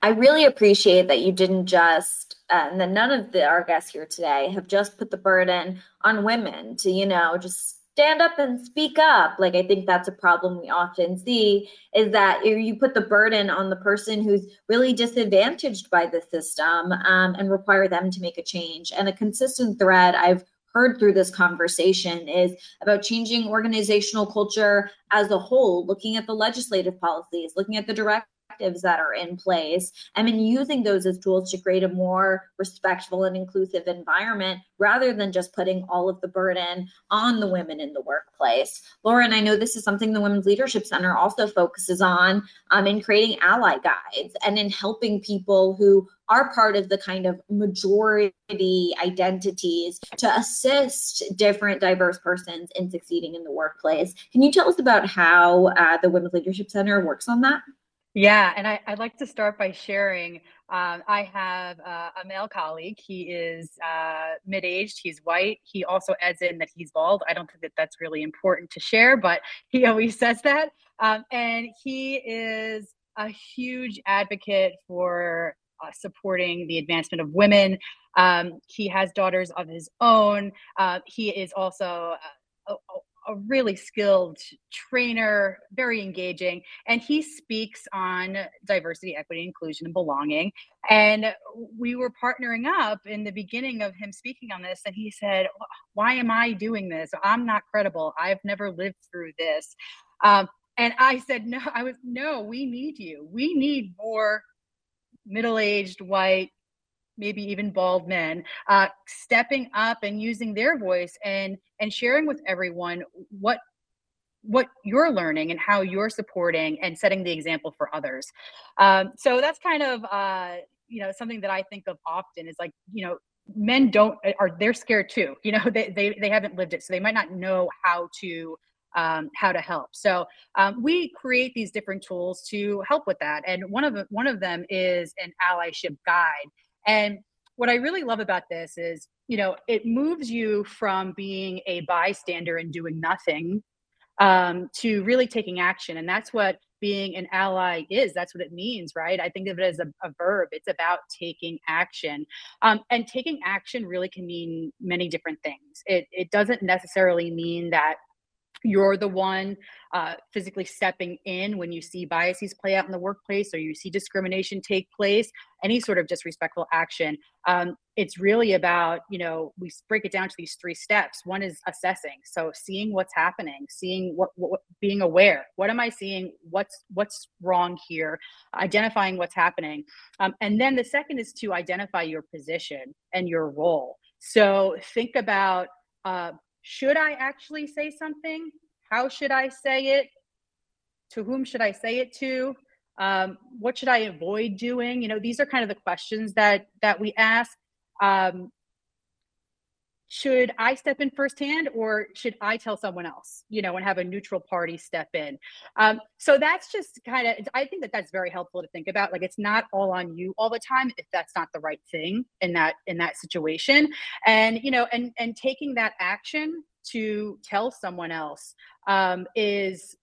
I really appreciate that you didn't just, uh, and that none of the, our guests here today have just put the burden on women to, you know, just stand up and speak up. Like, I think that's a problem we often see is that you put the burden on the person who's really disadvantaged by the system um, and require them to make a change. And a consistent thread I've heard through this conversation is about changing organizational culture as a whole, looking at the legislative policies, looking at the direct that are in place and then using those as tools to create a more respectful and inclusive environment rather than just putting all of the burden on the women in the workplace. Lauren, I know this is something the Women's Leadership Center also focuses on um, in creating ally guides and in helping people who are part of the kind of majority identities to assist different diverse persons in succeeding in the workplace. Can you tell us about how uh, the Women's Leadership Center works on that?
Yeah, and I, would like to start by sharing. Um, I have uh, a male colleague. He is uh, mid aged, he's white. He also adds in that he's bald. I don't think that that's really important to share, but he [laughs] always says that. Um, and he is a huge advocate for uh, supporting the advancement of women. Um, he has daughters of his own. Uh, he is also uh, a really skilled trainer, very engaging, and he speaks on diversity, equity, inclusion, and belonging. And we were partnering up in the beginning of him speaking on this, and he said, "Why am I doing this? I'm not credible. I've never lived through this." Um, and I said, "No, I was no. We need you. We need more middle-aged white maybe even bald men uh, stepping up and using their voice and and sharing with everyone what what you're learning and how you're supporting and setting the example for others um, so that's kind of uh, you know something that i think of often is like you know men don't are they're scared too you know [laughs] they, they they haven't lived it so they might not know how to um, how to help. So um, we create these different tools to help with that, and one of one of them is an allyship guide. And what I really love about this is, you know, it moves you from being a bystander and doing nothing um, to really taking action. And that's what being an ally is. That's what it means, right? I think of it as a, a verb. It's about taking action. Um, and taking action really can mean many different things. It, it doesn't necessarily mean that you're the one uh, physically stepping in when you see biases play out in the workplace or you see discrimination take place any sort of disrespectful action um, it's really about you know we break it down to these three steps. One is assessing. So seeing what's happening seeing what, what being aware. What am i seeing? What's what's wrong here? Identifying what's happening. Um, and then the second is to identify your position and your role. So think about uh, should I actually say something? How should I say it? To whom should I say it to? Um, what should I avoid doing? You know, these are kind of the questions that that we ask. Um, should I step in firsthand or should I tell someone else, you know, and have a neutral party step in? Um, so that's just kind of, I think that that's very helpful to think about. Like it's not all on you all the time if that's not the right thing in that, in that situation. And, you know, and, and taking that action to tell someone else um, is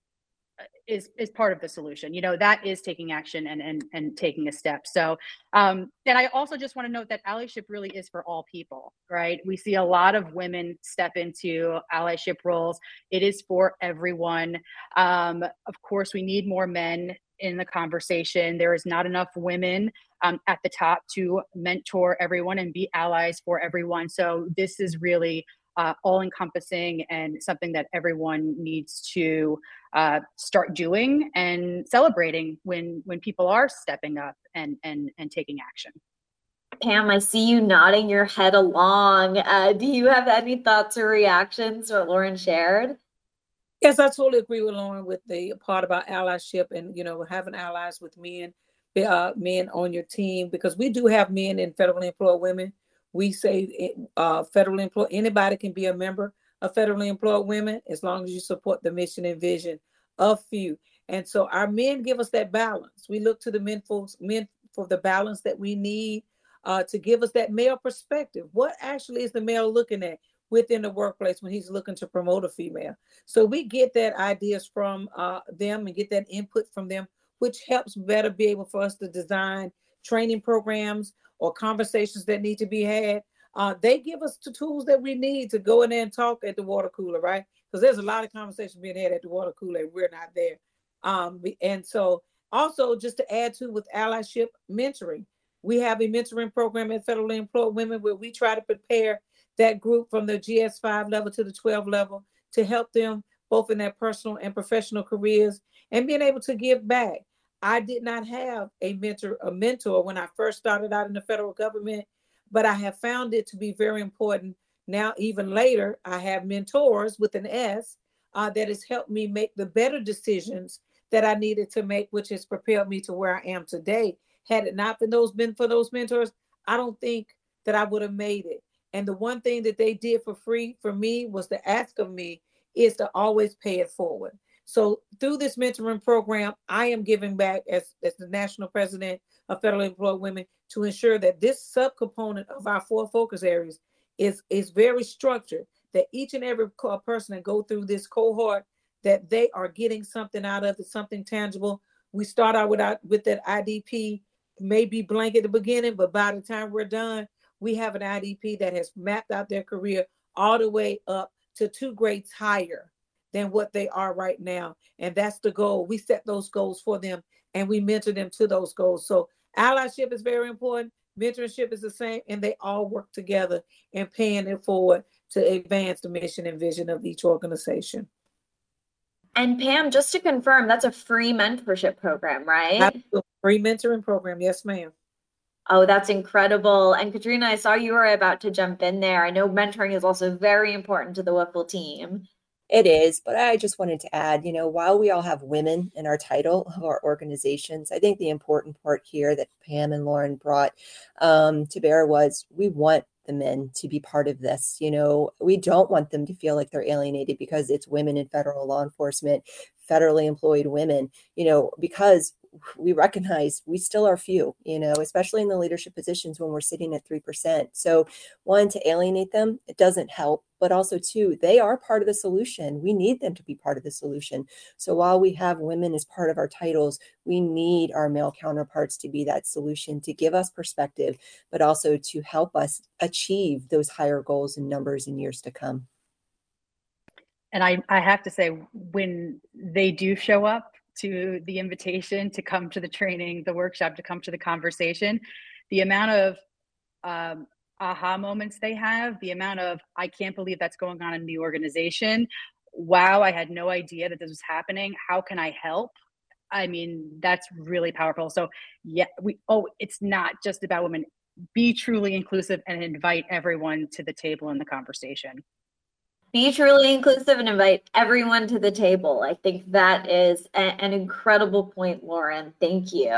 is is part of the solution. You know that is taking action and and and taking a step. So um and i also just want to note that allyship really is for all people right? We see a lot of women step into allyship roles. It is for everyone. Um of course we need more men in the conversation. There is not enough women um, at the top to mentor everyone and be allies for everyone. So this is really uh, all encompassing and something that everyone needs to uh, start doing and celebrating when when people are stepping up and and and taking action.
Pam, I see you nodding your head along. Uh, do you have any thoughts or reactions to what Lauren shared?
Yes, I totally agree with Lauren with the part about allyship and you know having allies with men, uh, men on your team because we do have men in federally employed women. We say uh, federally employed anybody can be a member of federally employed women as long as you support the mission and vision of FEW. And so our men give us that balance. We look to the men men for the balance that we need uh, to give us that male perspective. What actually is the male looking at within the workplace when he's looking to promote a female? So we get that ideas from uh, them and get that input from them, which helps better be able for us to design training programs or conversations that need to be had. Uh, they give us the tools that we need to go in there and talk at the water cooler, right? Because there's a lot of conversation being had at the water cooler, and we're not there. Um, and so also just to add to with allyship mentoring we have a mentoring program at federally employed women where we try to prepare that group from the GS5 level to the 12 level to help them both in their personal and professional careers and being able to give back. I did not have a mentor, a mentor when I first started out in the federal government, but I have found it to be very important. Now, even later, I have mentors with an S uh, that has helped me make the better decisions that I needed to make, which has propelled me to where I am today. Had it not been those been for those mentors, I don't think that I would have made it. And the one thing that they did for free for me was to ask of me is to always pay it forward. So through this mentoring program, I am giving back as, as the national president of federally employed women to ensure that this subcomponent of our four focus areas is is very structured. That each and every person that go through this cohort, that they are getting something out of it, something tangible. We start out with our, with that IDP may be blank at the beginning, but by the time we're done, we have an IDP that has mapped out their career all the way up to two grades higher than what they are right now. And that's the goal. We set those goals for them and we mentor them to those goals. So allyship is very important. Mentorship is the same, and they all work together and paying it forward to advance the mission and vision of each organization.
And Pam, just to confirm, that's a free mentorship program, right?
Free mentoring program. Yes, ma'am.
Oh, that's incredible. And Katrina, I saw you were about to jump in there. I know mentoring is also very important to the WIFL team.
It is, but I just wanted to add, you know, while we all have women in our title of our organizations, I think the important part here that Pam and Lauren brought um, to bear was we want the men to be part of this. You know, we don't want them to feel like they're alienated because it's women in federal law enforcement, federally employed women, you know, because we recognize we still are few, you know, especially in the leadership positions when we're sitting at 3%. So, one, to alienate them, it doesn't help. But also, too they are part of the solution. We need them to be part of the solution. So, while we have women as part of our titles, we need our male counterparts to be that solution to give us perspective, but also to help us achieve those higher goals and numbers in years to come.
And I, I have to say, when they do show up, to the invitation to come to the training, the workshop, to come to the conversation, the amount of um, aha moments they have, the amount of, I can't believe that's going on in the organization. Wow, I had no idea that this was happening. How can I help? I mean, that's really powerful. So, yeah, we, oh, it's not just about women. Be truly inclusive and invite everyone to the table in the conversation
be truly inclusive and invite everyone to the table. I think that is a, an incredible point, Lauren. Thank you.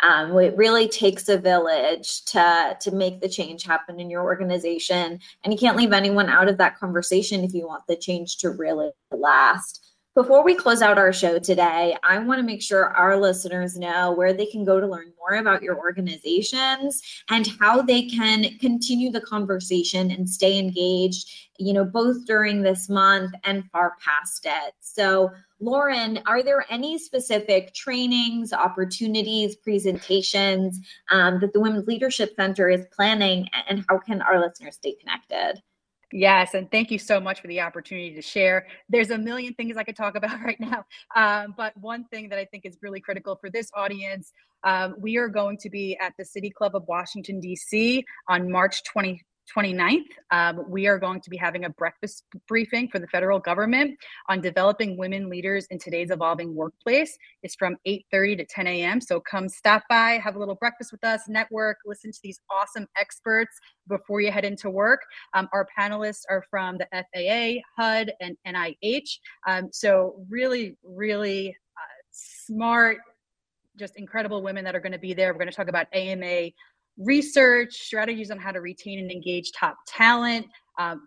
Um, it really takes a village to to make the change happen in your organization, and you can't leave anyone out of that conversation if you want the change to really last. Before we close out our show today, I want to make sure our listeners know where they can go to learn more about your organizations and how they can continue the conversation and stay engaged, you know, both during this month and far past it. So, Lauren, are there any specific trainings, opportunities, presentations um, that the Women's Leadership Center is planning, and how can our listeners stay connected?
Yes, and thank you so much for the opportunity to share. There's a million things I could talk [laughs] about right now, um, but one thing that I think is really critical for this audience, um, we are going to be at the City Club of Washington, D.C. on March 20, 29th, um, we are going to be having a breakfast briefing for the federal government on developing women leaders in today's evolving workplace. It's from 8:30 to 10 a.m. So come stop by, have a little breakfast with us, network, listen to these awesome experts before you head into work. Um, our panelists are from the FAA, HUD, and NIH. Um, so really, really uh, smart, just incredible women that are going to be there. We're going to talk about AMA research, strategies on how to retain and engage top talent, um,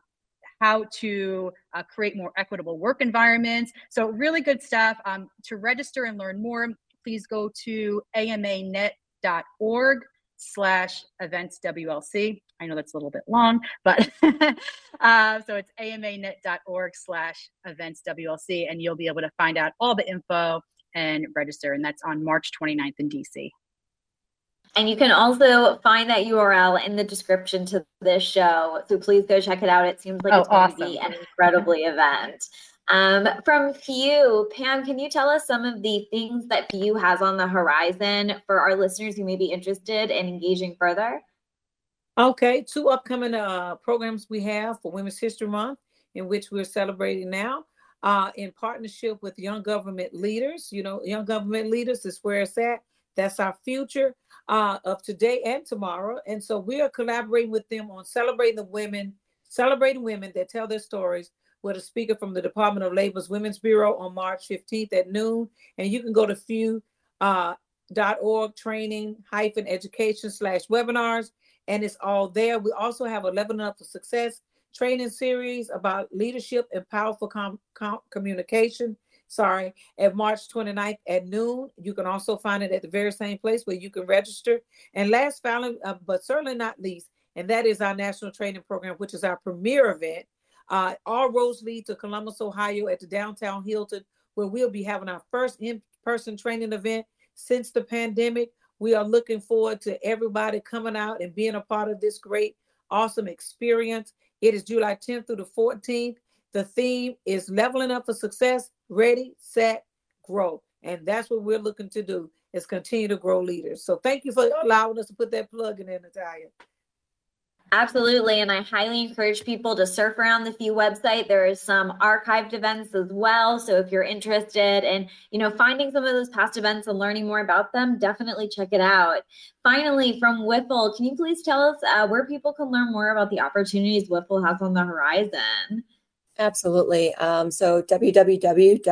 how to uh, create more equitable work environments. So, really good stuff. Um, to register and learn more, please go to amanet.org slash events WLC. I know that's a little bit long, but [laughs] uh, so it's amanet.org slash events WLC, and you'll be able to find out all the info and register. And that's on March 29th in DC.
And you can also find that URL in the description to this show. So please go check it out. It seems like oh, it's going awesome. to be an incredibly event. Um, from FEW, Pam, can you tell us some of the things that FEW has on the horizon for our listeners who may be interested in engaging further?
Okay, two upcoming uh, programs we have for Women's History Month, in which we're celebrating now. Uh, in partnership with young government leaders. You know, young government leaders is where it's at. That's our future uh, of today and tomorrow. And so we are collaborating with them on celebrating the women, celebrating women that tell their stories with a speaker from the Department of Labor's Women's Bureau on March 15th at noon. And you can go to FEW uh, dot org training hyphen education slash webinars and it's all there we also have a level up for success training series about leadership and powerful com- com- communication sorry, at March 29th at noon. You can also find it at the very same place where you can register. And last, finally, uh, but certainly not least, and that is our national training program, which is our premier event. Uh, all roads lead to Columbus, Ohio, at the downtown Hilton, where we'll be having our first in-person training event since the pandemic. We are looking forward to everybody coming out and being a part of this great, awesome experience. It is July 10th through the 14th. The theme is leveling up for success, ready, set, grow. And that's what we're looking to do is continue to grow leaders. So thank you for allowing us to put that plug in, there, Natalia.
Absolutely. And I highly encourage people to surf around the FEW website. There is some archived events as well. So if you're interested in, you know, finding some of those past events and learning more about them, definitely check it out. Finally, from WIFL, can you please tell us uh, where people can learn more about the opportunities WIFL has on the horizon?
Absolutely. Um, so www.wifl.org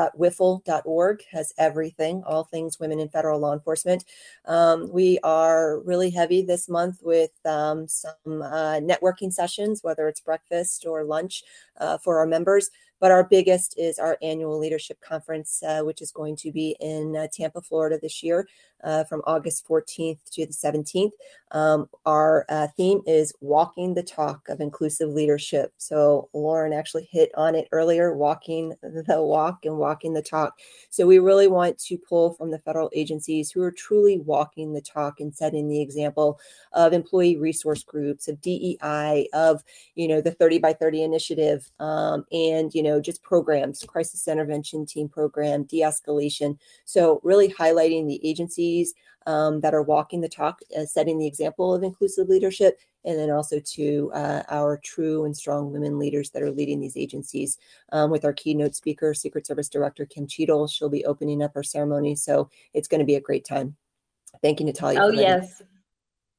has everything, all things women in federal law enforcement. Um, we are really heavy this month with um, some uh, networking sessions, whether it's breakfast or lunch uh, for our members. But our biggest is our annual leadership conference, uh, which is going to be in uh, Tampa, Florida this year uh, from August 14th to the 17th. Um, our uh, theme is walking the talk of inclusive leadership. So Lauren actually hit on it earlier walking the walk and walking the talk. So we really want to pull from the federal agencies who are truly walking the talk and setting the example of employee resource groups, of DEI, of, you know, the 30 by 30 initiative, um, and, you know, just programs, crisis intervention team program, de escalation. So really highlighting the agencies um, that are walking the talk, uh, setting the example of inclusive leadership, and then also to uh, our true and strong women leaders that are leading these agencies. Um, with our keynote speaker, Secret Service Director Kim Cheatle, she'll be opening up our ceremony, so it's going to be a great time. Thank you, Natalia.
Oh yes,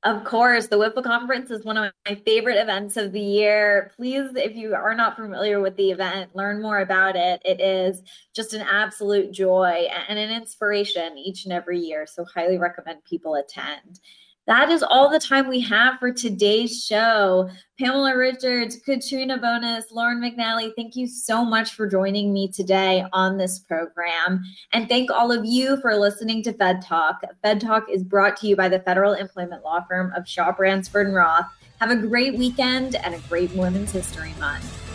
of course, the WIFL conference is one of my favorite events of the year. Please, if you are not familiar with the event, learn more about it. It is just an absolute joy and an inspiration each and every year. So, highly recommend people attend. That is all the time we have for today's show. Pamela Richards, Katrina Bonus, Lauren McNally, thank you so much for joining me today on this program. And thank all of you for listening to Fed Talk. Fed Talk is brought to you by the federal employment law firm of Shaw Bransford and Roth. Have a great weekend and a great Women's History Month.